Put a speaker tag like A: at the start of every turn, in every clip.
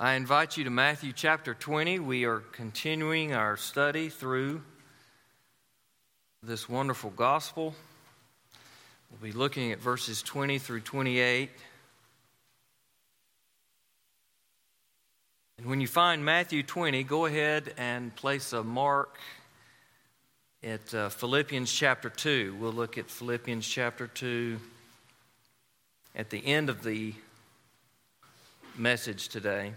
A: I invite you to Matthew chapter 20. We are continuing our study through this wonderful gospel. We'll be looking at verses 20 through 28. And when you find Matthew 20, go ahead and place a mark at uh, Philippians chapter 2. We'll look at Philippians chapter 2 at the end of the message today.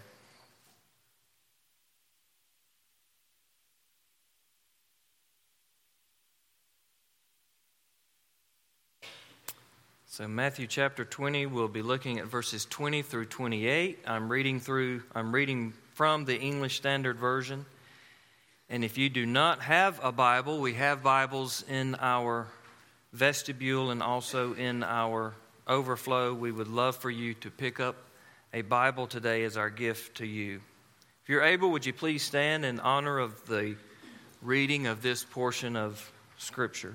A: So Matthew chapter 20 we'll be looking at verses 20 through 28. I'm reading through I'm reading from the English Standard Version. And if you do not have a Bible, we have Bibles in our vestibule and also in our overflow. We would love for you to pick up a Bible today as our gift to you. If you're able, would you please stand in honor of the reading of this portion of Scripture?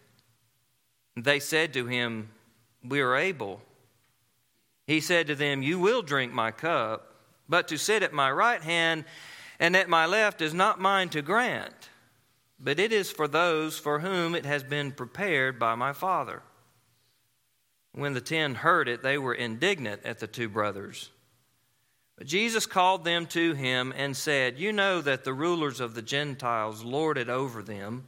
A: They said to him, We are able. He said to them, You will drink my cup, but to sit at my right hand and at my left is not mine to grant, but it is for those for whom it has been prepared by my Father. When the ten heard it, they were indignant at the two brothers. But Jesus called them to him and said, You know that the rulers of the Gentiles lord it over them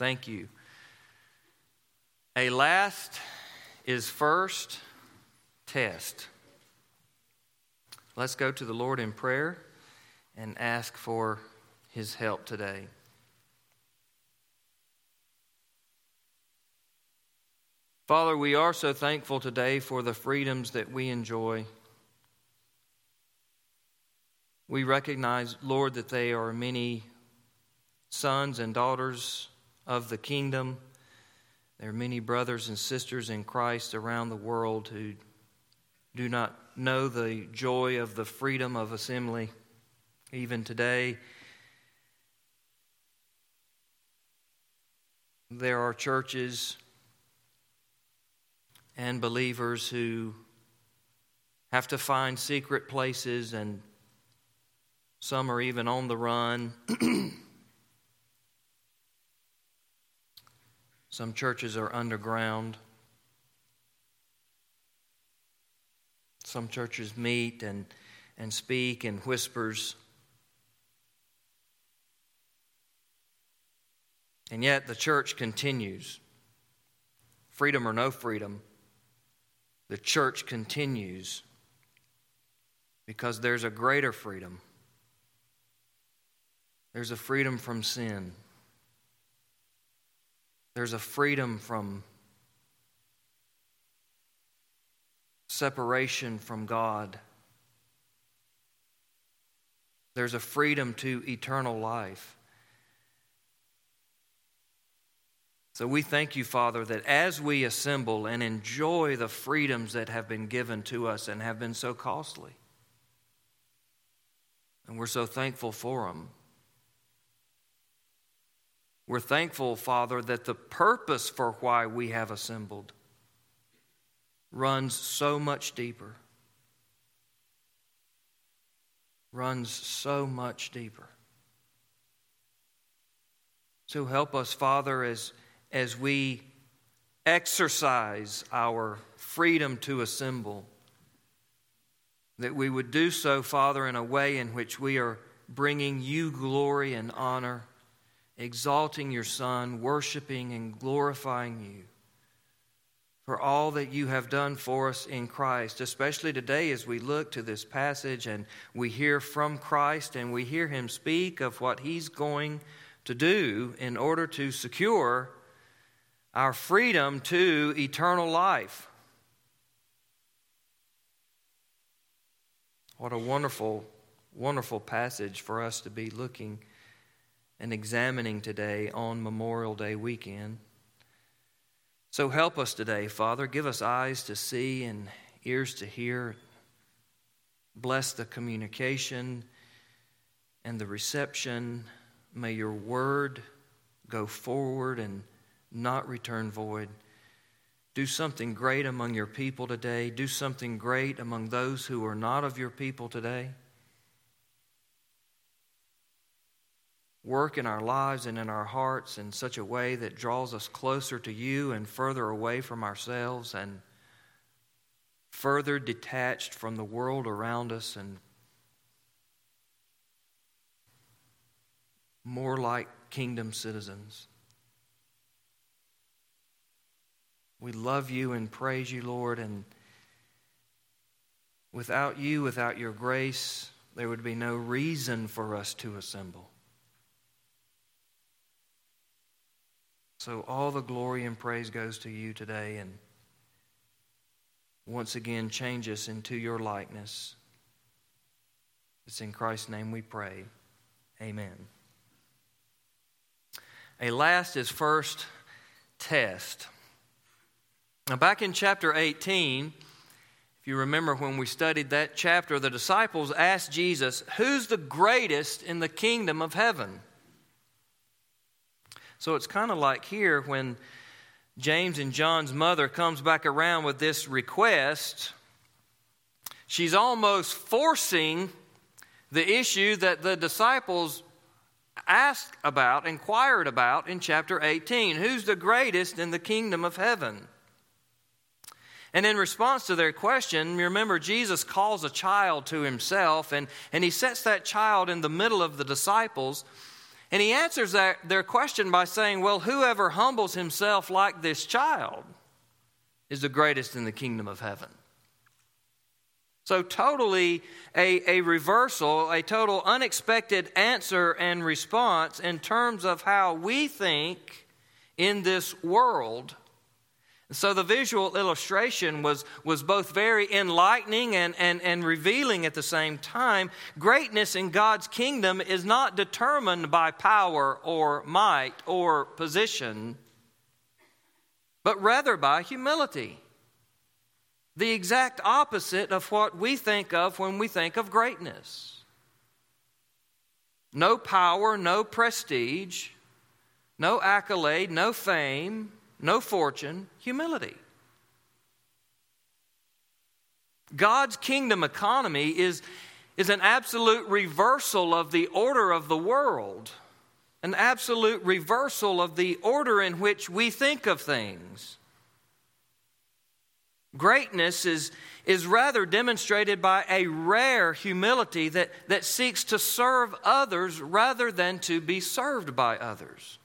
A: Thank you. A last is first test. Let's go to the Lord in prayer and ask for his help today. Father, we are so thankful today for the freedoms that we enjoy. We recognize, Lord, that they are many sons and daughters of the kingdom. There are many brothers and sisters in Christ around the world who do not know the joy of the freedom of assembly, even today. There are churches and believers who have to find secret places, and some are even on the run. Some churches are underground. Some churches meet and, and speak in whispers. And yet the church continues. Freedom or no freedom, the church continues because there's a greater freedom. There's a freedom from sin. There's a freedom from separation from God. There's a freedom to eternal life. So we thank you, Father, that as we assemble and enjoy the freedoms that have been given to us and have been so costly, and we're so thankful for them. We're thankful, Father, that the purpose for why we have assembled runs so much deeper. Runs so much deeper. So help us, Father, as, as we exercise our freedom to assemble, that we would do so, Father, in a way in which we are bringing you glory and honor, exalting your Son, worshiping and glorifying you for all that you have done for us in Christ, especially today as we look to this passage and we hear from Christ and we hear him speak of what he's going to do in order to secure our freedom to eternal life. What a wonderful, wonderful passage for us to be looking and examining today on Memorial Day weekend. So help us today, Father. Give us eyes to see and ears to hear. Bless the communication and the reception. May your word go forward and not return void. Do something great among your people today. Do something great among those who are not of your people today. Work in our lives and in our hearts in such a way that draws us closer to you and further away from ourselves and further detached from the world around us and more like kingdom citizens. We love you and praise you, Lord, and without you, without your grace, there would be no reason for us to assemble. So all the glory and praise goes to you today, and once again, change us into your likeness. It's in Christ's name we pray. Amen. A last is first test. Now, back in chapter 18, if you remember when we studied that chapter, the disciples asked Jesus, Who's the greatest in the kingdom of heaven? So it's kind of like here when James and John's mother comes back around with this request, she's almost forcing the issue that the disciples asked about, inquired about in chapter 18 Who's the greatest in the kingdom of heaven? And in response to their question, remember, Jesus calls a child to himself, and, and he sets that child in the middle of the disciples. And he answers that, their question by saying, Well, whoever humbles himself like this child is the greatest in the kingdom of heaven. So, totally a, a reversal, a total unexpected answer and response in terms of how we think in this world so the visual illustration was, was both very enlightening and, and, and revealing at the same time. Greatness in God's kingdom is not determined by power or might or position, but rather by humility. The exact opposite of what we think of when we think of greatness. No power, no prestige, no accolade, no fame no fortune, humility. God's kingdom economy is, is an absolute reversal of the order of the world, an absolute reversal of the order in which we think of things. Greatness is, is rather demonstrated by a rare humility that, that seeks to serve others rather than to be served by others.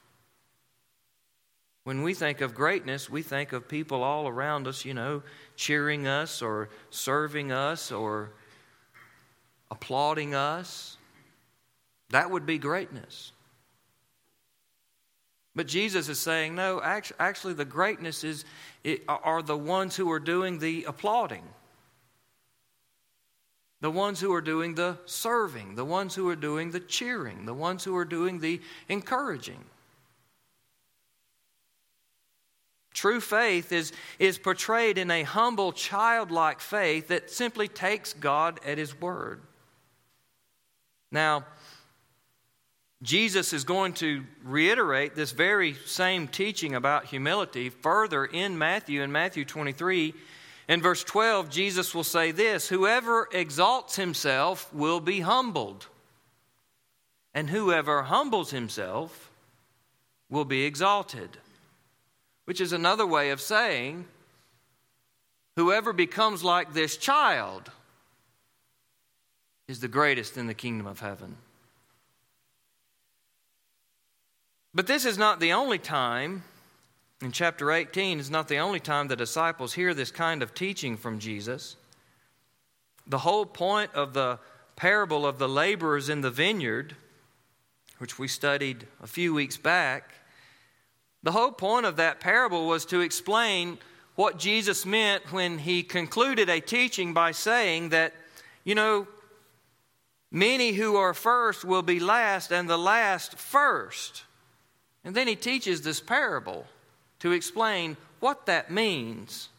A: When we think of greatness, we think of people all around us, you know, cheering us or serving us or applauding us. That would be greatness. But Jesus is saying, no, actually, the greatness is, are the ones who are doing the applauding, the ones who are doing the serving, the ones who are doing the cheering, the ones who are doing the encouraging. True faith is, is portrayed in a humble, childlike faith that simply takes God at His word. Now, Jesus is going to reiterate this very same teaching about humility further in Matthew. In Matthew 23, in verse 12, Jesus will say this Whoever exalts himself will be humbled, and whoever humbles himself will be exalted which is another way of saying, whoever becomes like this child is the greatest in the kingdom of heaven. But this is not the only time, in chapter 18, is not the only time the disciples hear this kind of teaching from Jesus. The whole point of the parable of the laborers in the vineyard, which we studied a few weeks back, the whole point of that parable was to explain what Jesus meant when he concluded a teaching by saying that, you know, many who are first will be last, and the last first. And then he teaches this parable to explain what that means.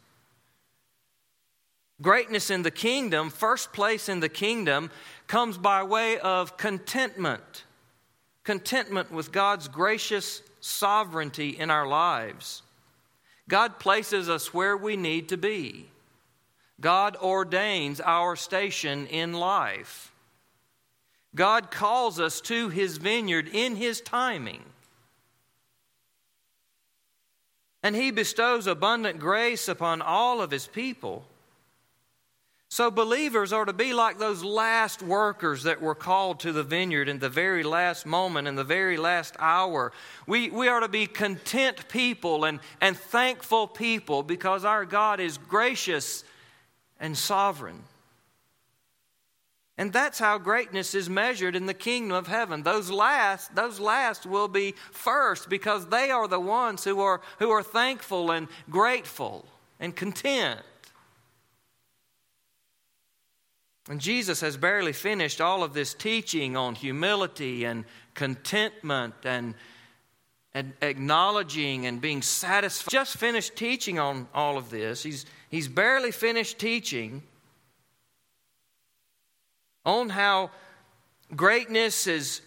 A: Greatness in the kingdom, first place in the kingdom, comes by way of contentment. Contentment with God's gracious sovereignty in our lives. God places us where we need to be. God ordains our station in life. God calls us to his vineyard in his timing. And he bestows abundant grace upon all of his people. So, believers are to be like those last workers that were called to the vineyard in the very last moment, in the very last hour. We, we are to be content people and, and thankful people because our God is gracious and sovereign. And that's how greatness is measured in the kingdom of heaven. Those last, those last will be first because they are the ones who are, who are thankful and grateful and content. And Jesus has barely finished all of this teaching on humility and contentment and, and acknowledging and being satisfied. Just finished teaching on all of this. He's, he's barely finished teaching on how greatness is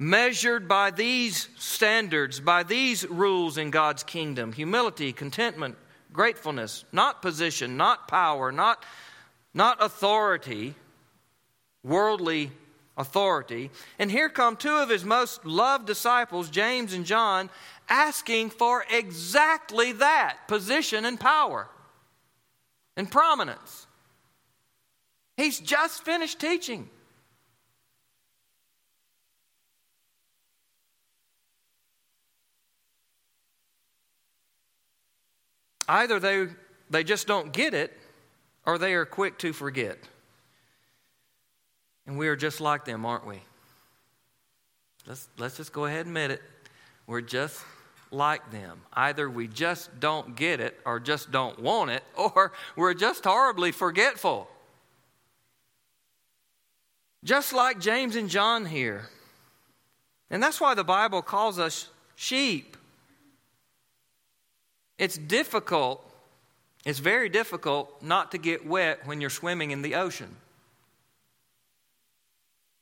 A: measured by these standards, by these rules in God's kingdom humility, contentment, gratefulness, not position, not power, not not authority, worldly authority. And here come two of his most loved disciples, James and John, asking for exactly that position and power and prominence. He's just finished teaching. Either they, they just don't get it or they are quick to forget. And we are just like them, aren't we? Let's, let's just go ahead and admit it. We're just like them. Either we just don't get it, or just don't want it, or we're just horribly forgetful. Just like James and John here. And that's why the Bible calls us sheep. It's difficult it's very difficult not to get wet when you're swimming in the ocean.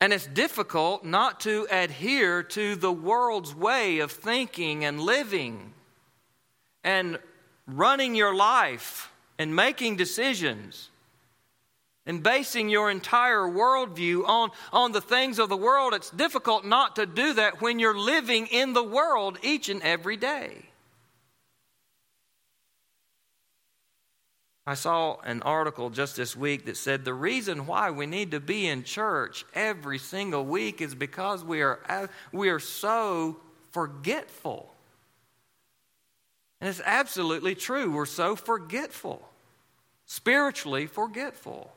A: And it's difficult not to adhere to the world's way of thinking and living and running your life and making decisions and basing your entire worldview on, on the things of the world. It's difficult not to do that when you're living in the world each and every day. I saw an article just this week that said the reason why we need to be in church every single week is because we are, we are so forgetful. And it's absolutely true. We're so forgetful, spiritually forgetful.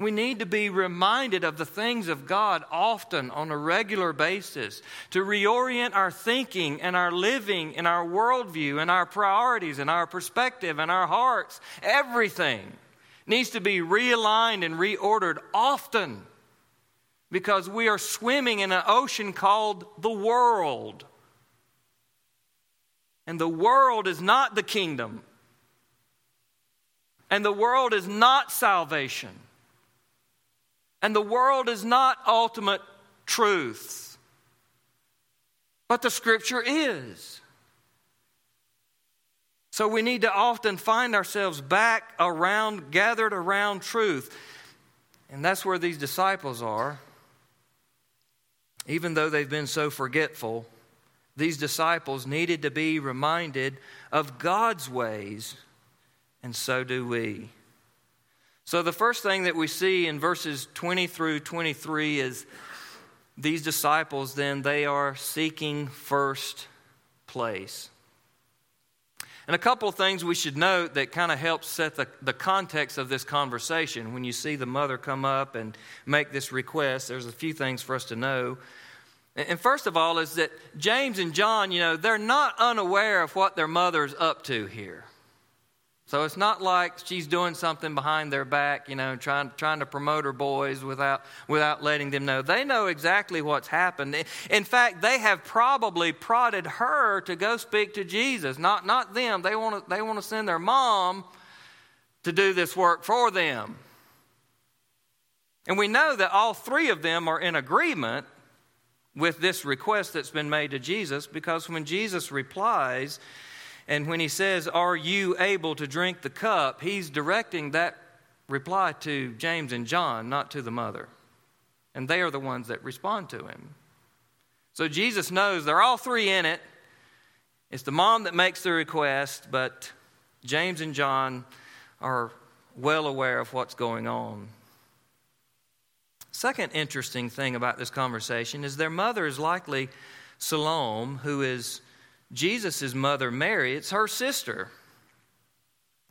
A: We need to be reminded of the things of God often on a regular basis to reorient our thinking and our living and our worldview and our priorities and our perspective and our hearts. Everything needs to be realigned and reordered often because we are swimming in an ocean called the world. And the world is not the kingdom, and the world is not salvation. And the world is not ultimate truth, but the scripture is. So we need to often find ourselves back around, gathered around truth. And that's where these disciples are. Even though they've been so forgetful, these disciples needed to be reminded of God's ways, and so do we. So, the first thing that we see in verses 20 through 23 is these disciples, then, they are seeking first place. And a couple of things we should note that kind of helps set the, the context of this conversation. When you see the mother come up and make this request, there's a few things for us to know. And first of all, is that James and John, you know, they're not unaware of what their mother's up to here. So it's not like she's doing something behind their back, you know, trying, trying to promote her boys without, without letting them know. They know exactly what's happened. In fact, they have probably prodded her to go speak to Jesus, not, not them. They want, to, they want to send their mom to do this work for them. And we know that all three of them are in agreement with this request that's been made to Jesus because when Jesus replies, and when he says, Are you able to drink the cup? he's directing that reply to James and John, not to the mother. And they are the ones that respond to him. So Jesus knows they're all three in it. It's the mom that makes the request, but James and John are well aware of what's going on. Second interesting thing about this conversation is their mother is likely Salome, who is Jesus' mother, Mary, it's her sister.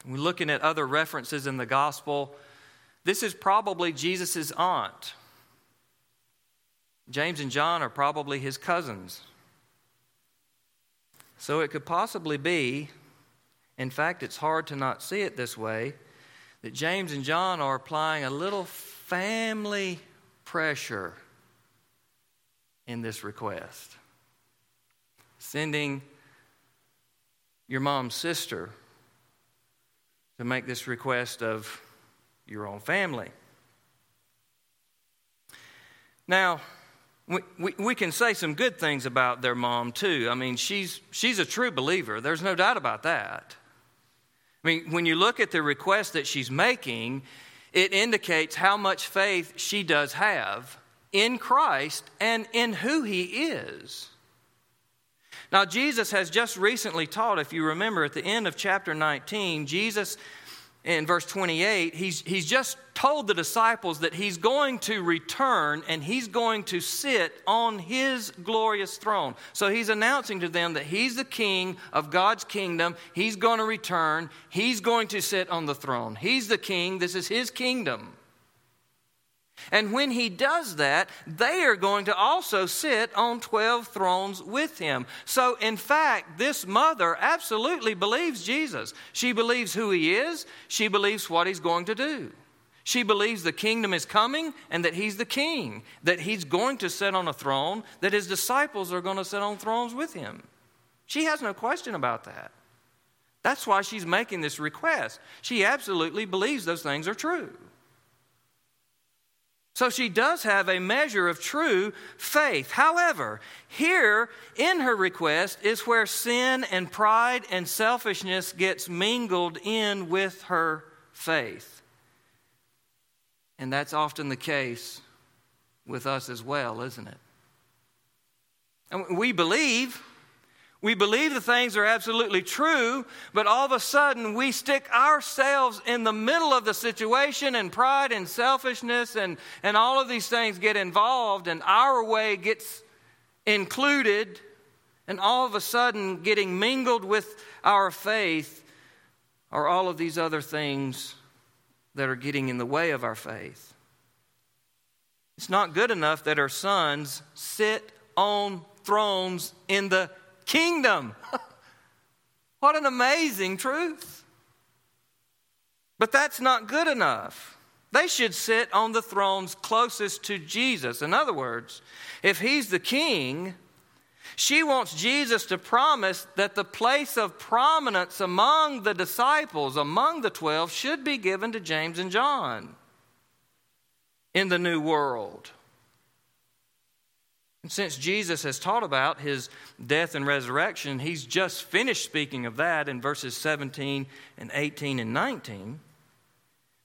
A: We're looking at other references in the gospel. This is probably Jesus' aunt. James and John are probably his cousins. So it could possibly be, in fact, it's hard to not see it this way, that James and John are applying a little family pressure in this request sending your mom's sister to make this request of your own family. Now, we, we, we, can say some good things about their mom, too. I mean, she's, she's a true believer. There's no doubt about that. I mean, when you look at the request that she's making, it indicates how much faith she does have in Christ and in who he is. Now, Jesus has just recently taught, if you remember at the end of chapter 19, Jesus in verse 28, he's, he's just told the disciples that he's going to return and he's going to sit on his glorious throne. So he's announcing to them that he's the king of God's kingdom. He's going to return. He's going to sit on the throne. He's the king. This is his kingdom. And when he does that, they are going to also sit on 12 thrones with him. So, in fact, this mother absolutely believes Jesus. She believes who he is, she believes what he's going to do. She believes the kingdom is coming and that he's the king, that he's going to sit on a throne, that his disciples are going to sit on thrones with him. She has no question about that. That's why she's making this request. She absolutely believes those things are true. So she does have a measure of true faith. However, here in her request is where sin and pride and selfishness gets mingled in with her faith. And that's often the case with us as well, isn't it? And we believe we believe the things are absolutely true, but all of a sudden we stick ourselves in the middle of the situation, and pride and selfishness and, and all of these things get involved, and our way gets included, and all of a sudden getting mingled with our faith are all of these other things that are getting in the way of our faith. It's not good enough that our sons sit on thrones in the kingdom. what an amazing truth. But that's not good enough. They should sit on the thrones closest to Jesus. In other words, if he's the king, she wants Jesus to promise that the place of prominence among the disciples, among the 12, should be given to James and John in the new world. And since Jesus has taught about his death and resurrection, he's just finished speaking of that in verses 17 and 18 and 19.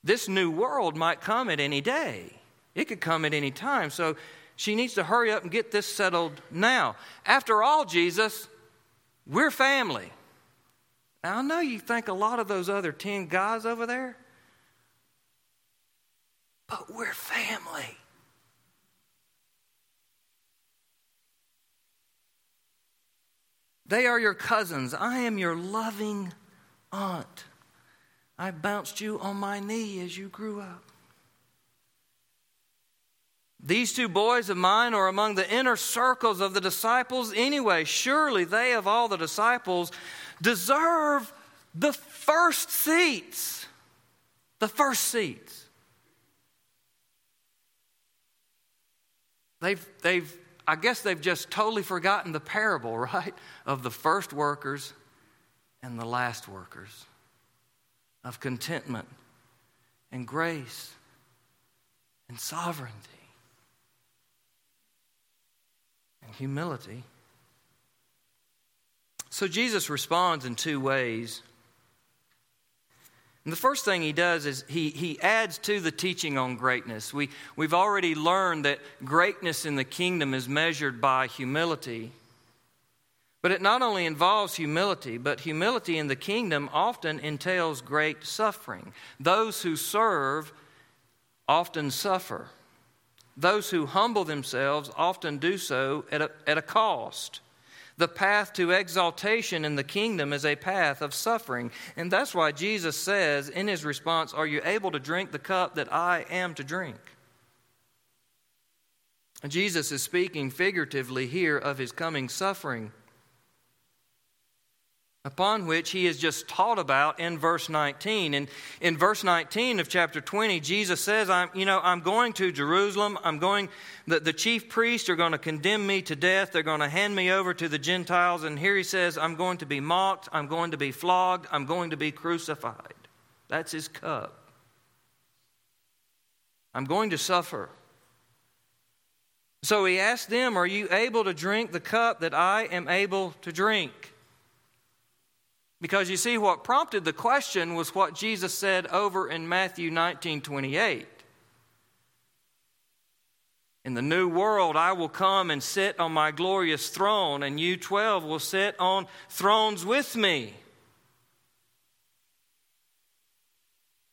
A: This new world might come at any day, it could come at any time. So she needs to hurry up and get this settled now. After all, Jesus, we're family. Now, I know you think a lot of those other 10 guys over there, but we're family. They are your cousins. I am your loving aunt. I bounced you on my knee as you grew up. These two boys of mine are among the inner circles of the disciples anyway. Surely they, of all the disciples, deserve the first seats. The first seats. They've, they've, I guess they've just totally forgotten the parable, right? Of the first workers and the last workers, of contentment and grace and sovereignty and humility. So Jesus responds in two ways. And the first thing he does is he, he adds to the teaching on greatness. We, we've already learned that greatness in the kingdom is measured by humility. But it not only involves humility, but humility in the kingdom often entails great suffering. Those who serve often suffer. Those who humble themselves often do so at a, at a cost. The path to exaltation in the kingdom is a path of suffering. And that's why Jesus says in his response, Are you able to drink the cup that I am to drink? Jesus is speaking figuratively here of his coming suffering upon which he is just taught about in verse 19 and in verse 19 of chapter 20 jesus says i'm you know i'm going to jerusalem. I'm going the, the chief priests are going to condemn me to death. They're going to hand me over to the gentiles. And here he says i'm going to be mocked. I'm going to be flogged. I'm going to be crucified. That's his cup. I'm going to suffer. So he asked them are you able to drink the cup that i am able to drink because you see, what prompted the question was what Jesus said over in Matthew 19 28. In the new world, I will come and sit on my glorious throne, and you 12 will sit on thrones with me.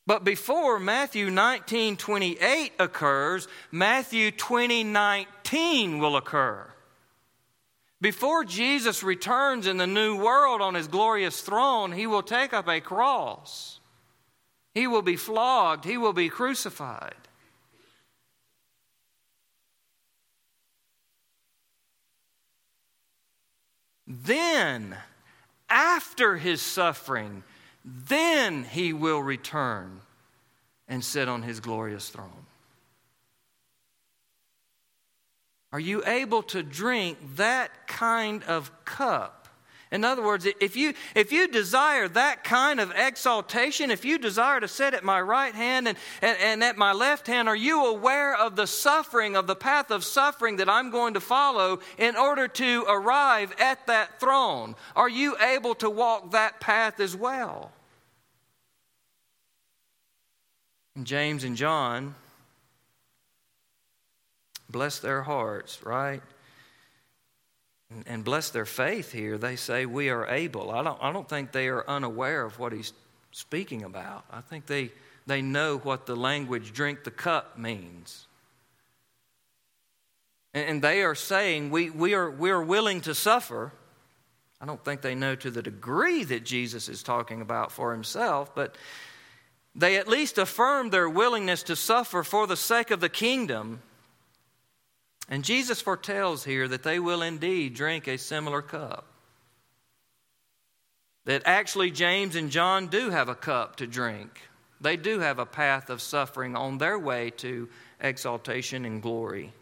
A: But before Matthew 19 28 occurs, Matthew 20 19 will occur. Before Jesus returns in the new world on his glorious throne, he will take up a cross. He will be flogged. He will be crucified. Then, after his suffering, then he will return and sit on his glorious throne. Are you able to drink that kind of cup? In other words, if you, if you desire that kind of exaltation, if you desire to sit at my right hand and, and, and, at my left hand, are you aware of the suffering, of the path of suffering that I'm going to follow in order to arrive at that throne? Are you able to walk that path as well? James and John bless their hearts, right? And, and bless their faith here. They say, We are able. I don't, I don't think they are unaware of what he's speaking about. I think they, they know what the language drink the cup means. And, and they are saying, we, we, are, we are willing to suffer. I don't think they know to the degree that Jesus is talking about for himself, but they at least affirm their willingness to suffer for the sake of the kingdom and Jesus foretells here that they will indeed drink a similar cup. That actually James and John do have a cup to drink. They do have a path of suffering on their way to exaltation and glory.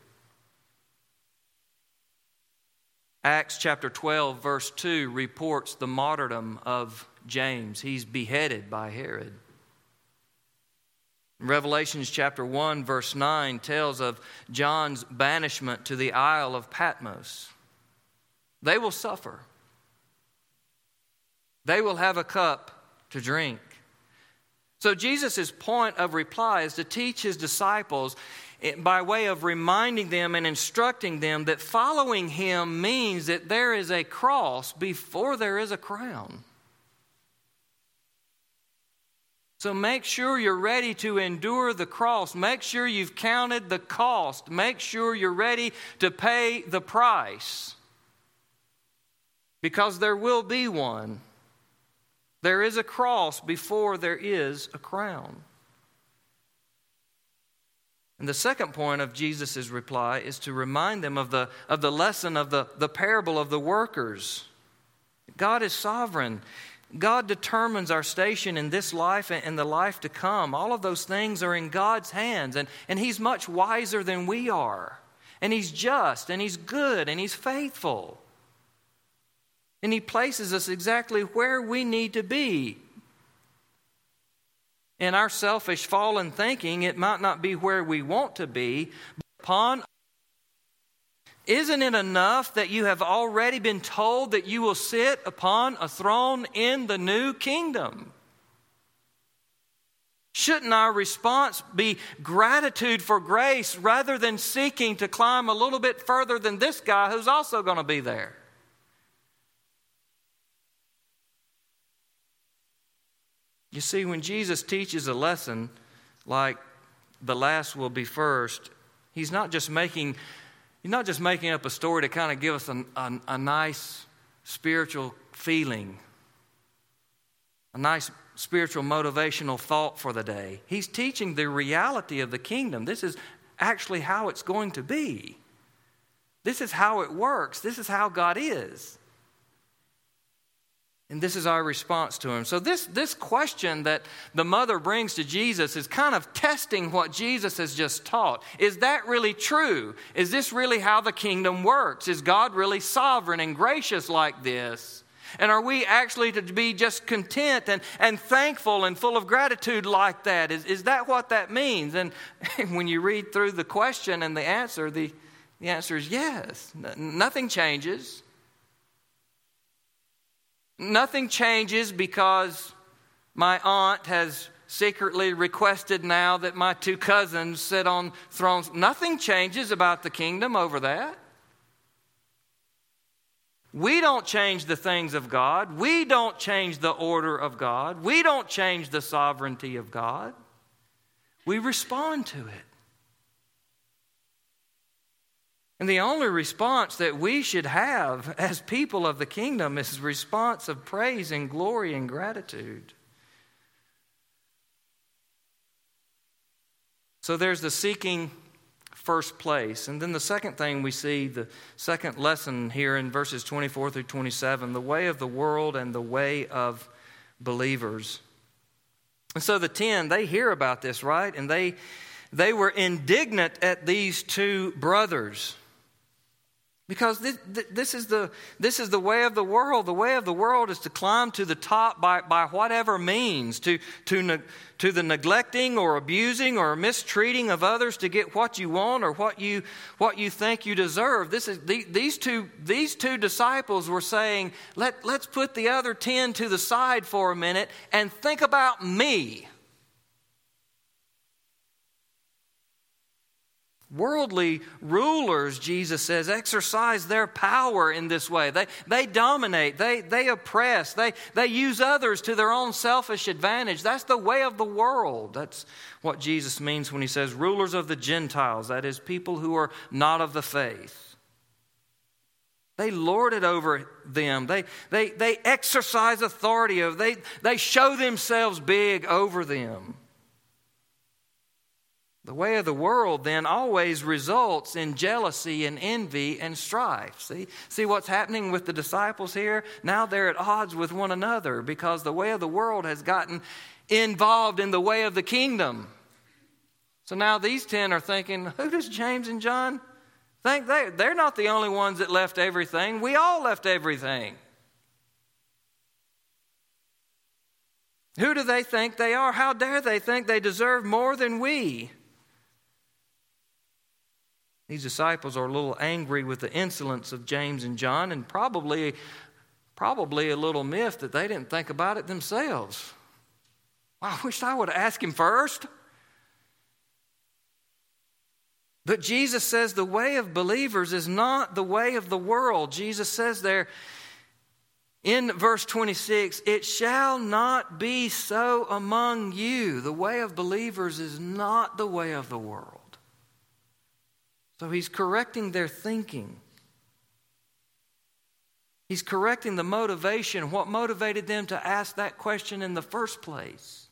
A: Acts chapter 12, verse 2 reports the martyrdom of James. He's beheaded by Herod. Revelations chapter 1, verse 9 tells of John's banishment to the Isle of Patmos. They will suffer, they will have a cup to drink. So, Jesus' point of reply is to teach his disciples by way of reminding them and instructing them that following him means that there is a cross before there is a crown. So make sure you're ready to endure the cross. Make sure you've counted the cost. Make sure you're ready to pay the price. Because there will be one. There is a cross before there is a crown. And the second point of Jesus' reply is to remind them of the, of the lesson of the, the parable of the workers. God is sovereign. God determines our station in this life and the life to come. All of those things are in God's hands, and, and He's much wiser than we are. And He's just, and He's good, and He's faithful. And He places us exactly where we need to be. In our selfish, fallen thinking, it might not be where we want to be, but upon isn't it enough that you have already been told that you will sit upon a throne in the new kingdom? Shouldn't our response be gratitude for grace rather than seeking to climb a little bit further than this guy who's also going to be there? You see, when Jesus teaches a lesson like the last will be first, he's not just making He's not just making up a story to kind of give us a, a, a nice spiritual feeling, a nice spiritual motivational thought for the day. He's teaching the reality of the kingdom. This is actually how it's going to be. This is how it works. This is how God is. And this is our response to him. So, this, this question that the mother brings to Jesus is kind of testing what Jesus has just taught. Is that really true? Is this really how the kingdom works? Is God really sovereign and gracious like this? And are we actually to be just content and, and thankful and full of gratitude like that? Is, is that what that means? And when you read through the question and the answer, the, the answer is yes. Nothing changes. Nothing changes because my aunt has secretly requested now that my two cousins sit on thrones. Nothing changes about the kingdom over that. We don't change the things of God. We don't change the order of God. We don't change the sovereignty of God. We respond to it. And the only response that we should have as people of the kingdom is response of praise and glory and gratitude. So there's the seeking first place. And then the second thing we see, the second lesson here in verses 24 through 27, the way of the world and the way of believers. And so the 10, they hear about this, right? And they they were indignant at these two brothers. Because this, this, is the, this is the way of the world. The way of the world is to climb to the top by, by whatever means, to, to, to the neglecting or abusing or mistreating of others to get what you want or what you, what you think you deserve. This is, these, two, these two disciples were saying, Let, let's put the other 10 to the side for a minute and think about me. Worldly rulers, Jesus says, exercise their power in this way. They, they dominate, they, they oppress, they, they use others to their own selfish advantage. That's the way of the world. That's what Jesus means when he says rulers of the Gentiles, that is, people who are not of the faith. They lord it over them. They, they, they exercise authority of they, they show themselves big over them. The way of the world then always results in jealousy and envy and strife. See, see what's happening with the disciples here? Now they're at odds with one another because the way of the world has gotten involved in the way of the kingdom. So now these 10 are thinking, who does James and John think they they're not the only ones that left everything. We all left everything. Who do they think they are? How dare they think they deserve more than we? These disciples are a little angry with the insolence of James and John, and probably, probably a little miffed that they didn't think about it themselves. I wish I would have asked him first. But Jesus says the way of believers is not the way of the world. Jesus says there, In verse 26, it shall not be so among you. The way of believers is not the way of the world. So he's correcting their thinking. He's correcting the motivation. What motivated them to ask that question in the first place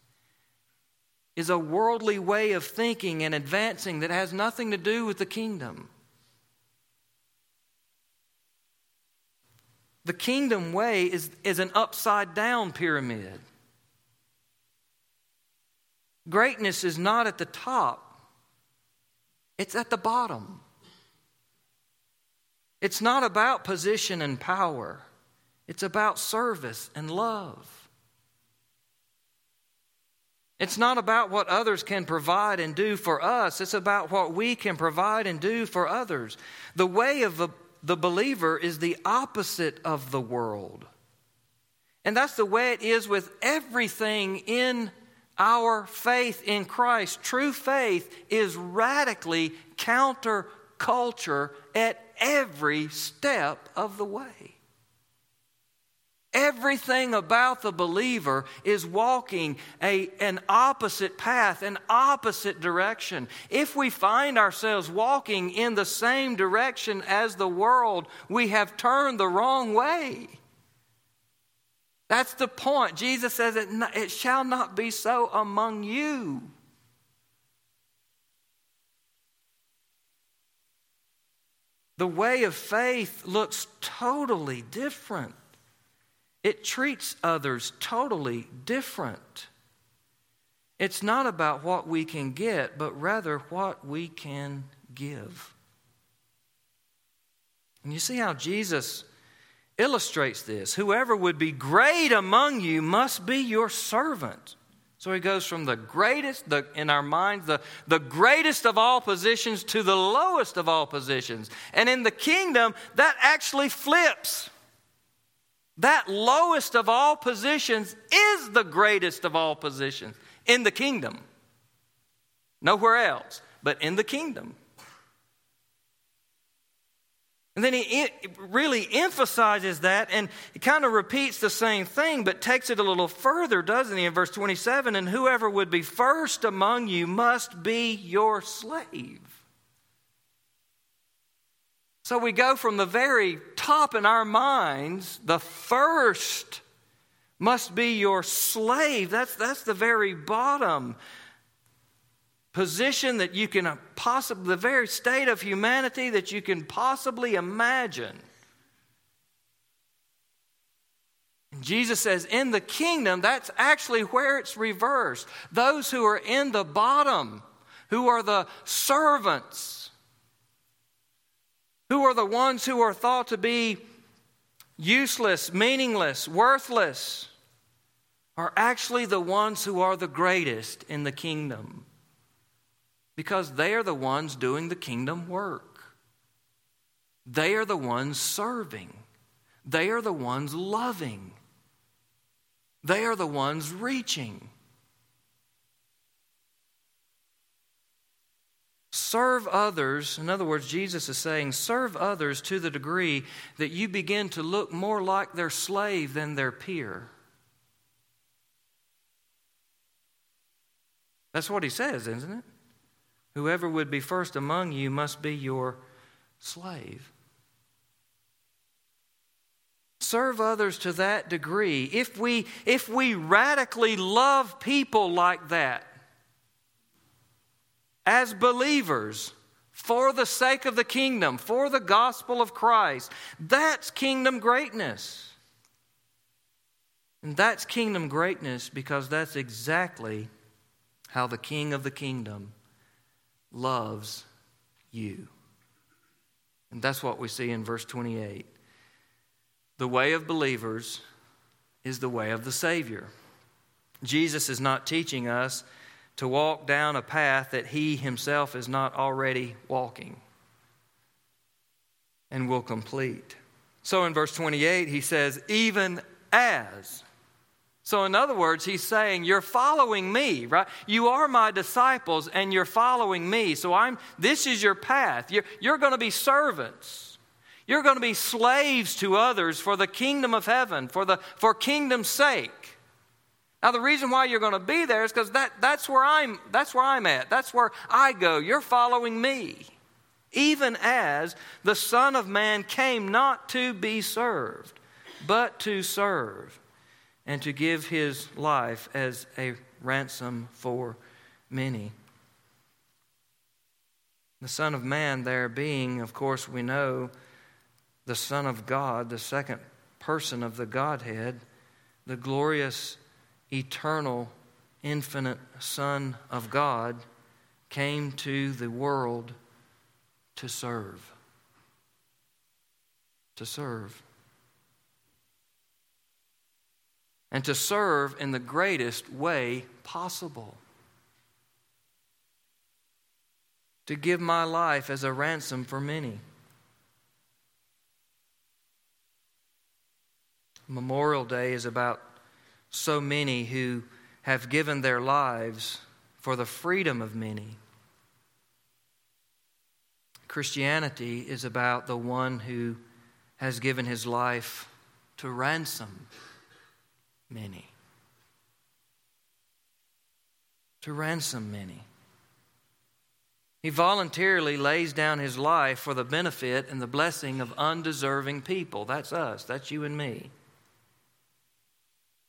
A: is a worldly way of thinking and advancing that has nothing to do with the kingdom. The kingdom way is, is an upside down pyramid. Greatness is not at the top, it's at the bottom. It's not about position and power, it's about service and love. It's not about what others can provide and do for us. It's about what we can provide and do for others. The way of the, the believer is the opposite of the world. And that's the way it is with everything in our faith in Christ. True faith is radically counterculture at every step of the way. Everything about the believer is walking a, an opposite path, an opposite direction. If we find ourselves walking in the same direction as the world, we have turned the wrong way. That's the point. Jesus says, It, it shall not be so among you. The way of faith looks totally different. It treats others totally different. It's not about what we can get, but rather what we can give. And you see how Jesus illustrates this. Whoever would be great among you must be your servant. So he goes from the greatest, the, in our minds, the, the greatest of all positions to the lowest of all positions. And in the kingdom, that actually flips. That lowest of all positions is the greatest of all positions in the kingdom. Nowhere else, but in the kingdom. And then he really emphasizes that and he kind of repeats the same thing, but takes it a little further, doesn't he, in verse 27? And whoever would be first among you must be your slave. So we go from the very top in our minds, the first must be your slave. That's, that's the very bottom position that you can possibly, the very state of humanity that you can possibly imagine. And Jesus says, in the kingdom, that's actually where it's reversed. Those who are in the bottom, who are the servants, who are the ones who are thought to be useless, meaningless, worthless, are actually the ones who are the greatest in the kingdom because they are the ones doing the kingdom work. They are the ones serving. They are the ones loving. They are the ones reaching. Serve others, in other words, Jesus is saying, serve others to the degree that you begin to look more like their slave than their peer. That's what he says, isn't it? Whoever would be first among you must be your slave. Serve others to that degree. If we, if we radically love people like that, as believers, for the sake of the kingdom, for the gospel of Christ, that's kingdom greatness. And that's kingdom greatness because that's exactly how the king of the kingdom loves you. And that's what we see in verse 28. The way of believers is the way of the Savior. Jesus is not teaching us to walk down a path that he himself is not already walking and will complete. So in verse 28, he says, even as so, in other words, he's saying, You're following me, right? You are my disciples and you're following me. So, I'm, this is your path. You're, you're going to be servants. You're going to be slaves to others for the kingdom of heaven, for, the, for kingdom's sake. Now, the reason why you're going to be there is because that, that's, where I'm, that's where I'm at. That's where I go. You're following me. Even as the Son of Man came not to be served, but to serve, and to give his life as a ransom for many. The Son of Man, there being, of course, we know, the Son of God, the second person of the Godhead, the glorious, eternal, infinite Son of God, came to the world to serve. To serve. And to serve in the greatest way possible. To give my life as a ransom for many. Memorial Day is about so many who have given their lives for the freedom of many. Christianity is about the one who has given his life to ransom many. To ransom many. He voluntarily lays down his life for the benefit and the blessing of undeserving people. That's us, that's you and me.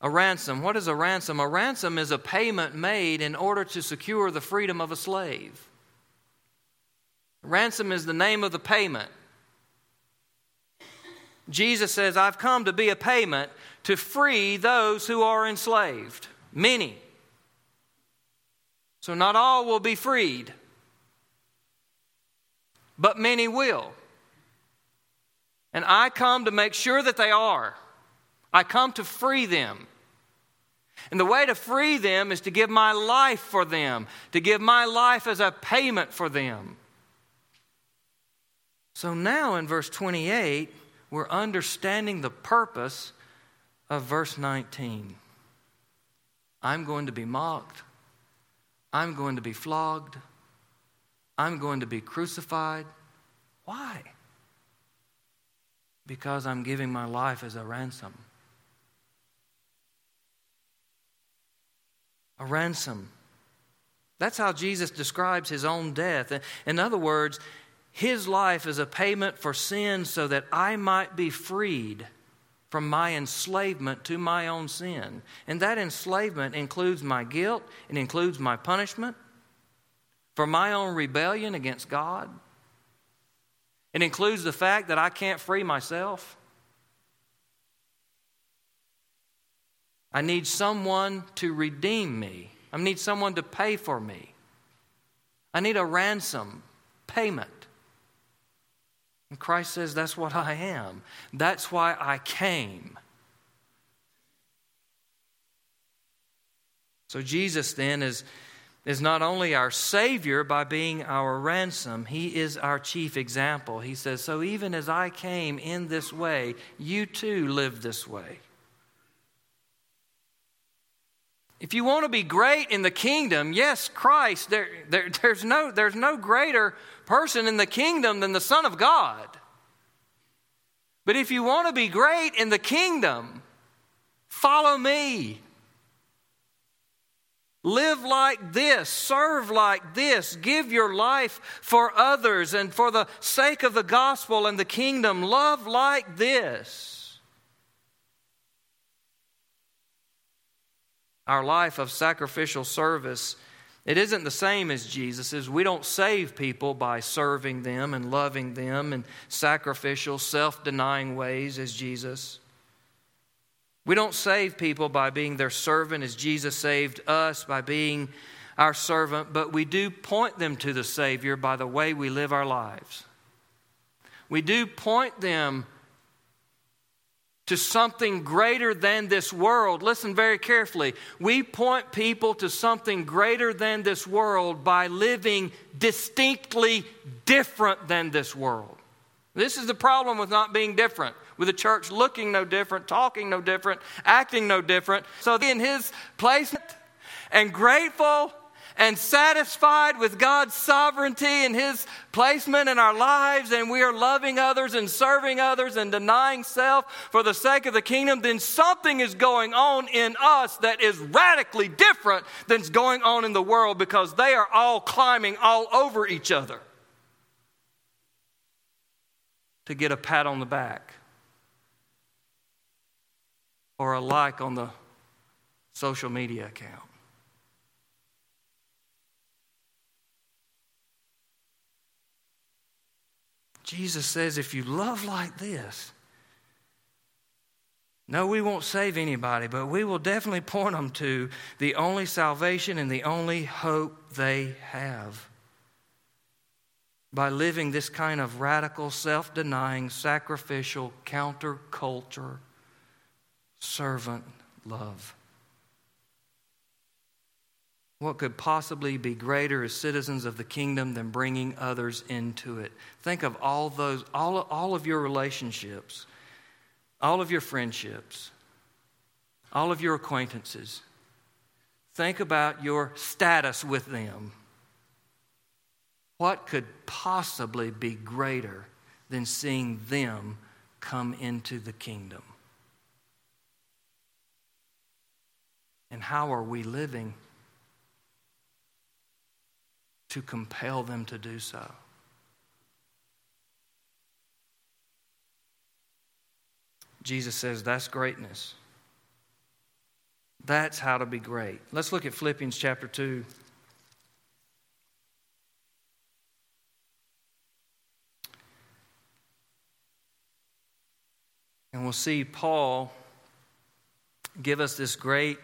A: A ransom. What is a ransom? A ransom is a payment made in order to secure the freedom of a slave. Ransom is the name of the payment. Jesus says, I've come to be a payment to free those who are enslaved. Many. So not all will be freed, but many will. And I come to make sure that they are. I come to free them. And the way to free them is to give my life for them, to give my life as a payment for them. So now in verse 28, we're understanding the purpose of verse 19. I'm going to be mocked. I'm going to be flogged. I'm going to be crucified. Why? Because I'm giving my life as a ransom. A ransom. That's how Jesus describes his own death. In other words, his life is a payment for sin so that I might be freed from my enslavement to my own sin. And that enslavement includes my guilt, it includes my punishment for my own rebellion against God. It includes the fact that I can't free myself. I need someone to redeem me. I need someone to pay for me. I need a ransom payment. And Christ says, That's what I am. That's why I came. So Jesus then is, is not only our Savior by being our ransom, He is our chief example. He says, So even as I came in this way, you too live this way. If you want to be great in the kingdom, yes, Christ, there, there, there's, no, there's no greater person in the kingdom than the Son of God. But if you want to be great in the kingdom, follow me. Live like this, serve like this, give your life for others and for the sake of the gospel and the kingdom. Love like this. Our life of sacrificial service, it isn't the same as Jesus's. We don't save people by serving them and loving them in sacrificial, self denying ways as Jesus. We don't save people by being their servant as Jesus saved us, by being our servant, but we do point them to the Savior by the way we live our lives. We do point them to something greater than this world. Listen very carefully. We point people to something greater than this world by living distinctly different than this world. This is the problem with not being different, with the church looking no different, talking no different, acting no different. So, in his placement and grateful and satisfied with God's sovereignty and His placement in our lives, and we are loving others and serving others and denying self for the sake of the kingdom, then something is going on in us that is radically different than's going on in the world because they are all climbing all over each other to get a pat on the back or a like on the social media account. Jesus says, if you love like this, no, we won't save anybody, but we will definitely point them to the only salvation and the only hope they have. By living this kind of radical, self denying, sacrificial, counterculture, servant love. What could possibly be greater as citizens of the kingdom than bringing others into it? Think of all those, all, all of your relationships, all of your friendships, all of your acquaintances. Think about your status with them. What could possibly be greater than seeing them come into the kingdom? And how are we living to compel them to do so? Jesus says that's greatness. That's how to be great. Let's look at Philippians chapter 2. And we'll see Paul give us this great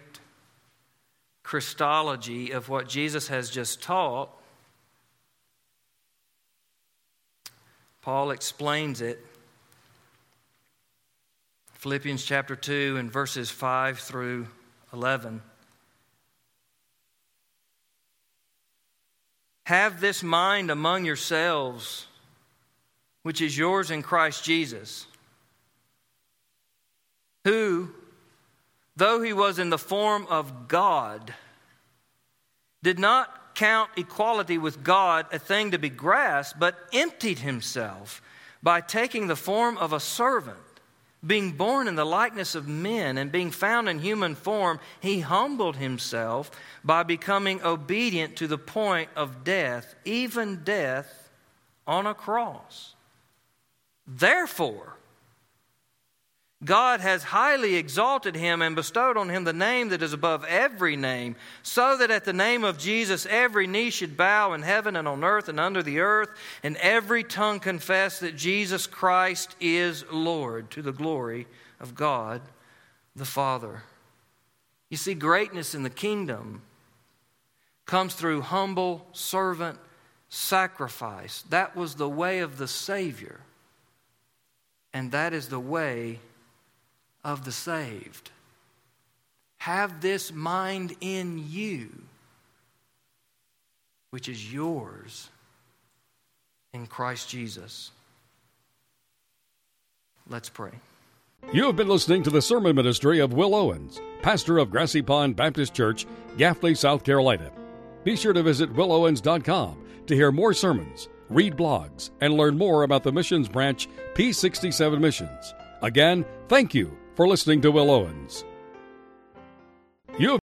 A: Christology of what Jesus has just taught. Paul explains it. Philippians chapter 2 and verses 5 through 11. Have this mind among yourselves, which is yours in Christ Jesus, who though he was in the form of God, did not count equality with God a thing to be grasped, but emptied himself by taking the form of a servant. Being born in the likeness of men and being found in human form, he humbled himself by becoming obedient to the point of death, even death on a cross. Therefore, God has highly exalted him and bestowed on him the name that is above every name, so that at the name of Jesus every knee should bow in heaven and on earth and under the earth, and every tongue confess that Jesus Christ is Lord, to the glory of God the Father. You see, greatness in the kingdom comes through humble servant sacrifice. That was the way of the Savior, and that is the way of the saved. Have this mind in you, which is yours in Christ Jesus. Let's pray.
B: You have been listening to the sermon ministry of Will Owens, pastor of Grassy Pond Baptist Church, Gaffney, South Carolina. Be sure to visit willowens.com to hear more sermons, read blogs, and learn more about the missions branch P67 Missions. Again, thank you for listening to Will Owens. You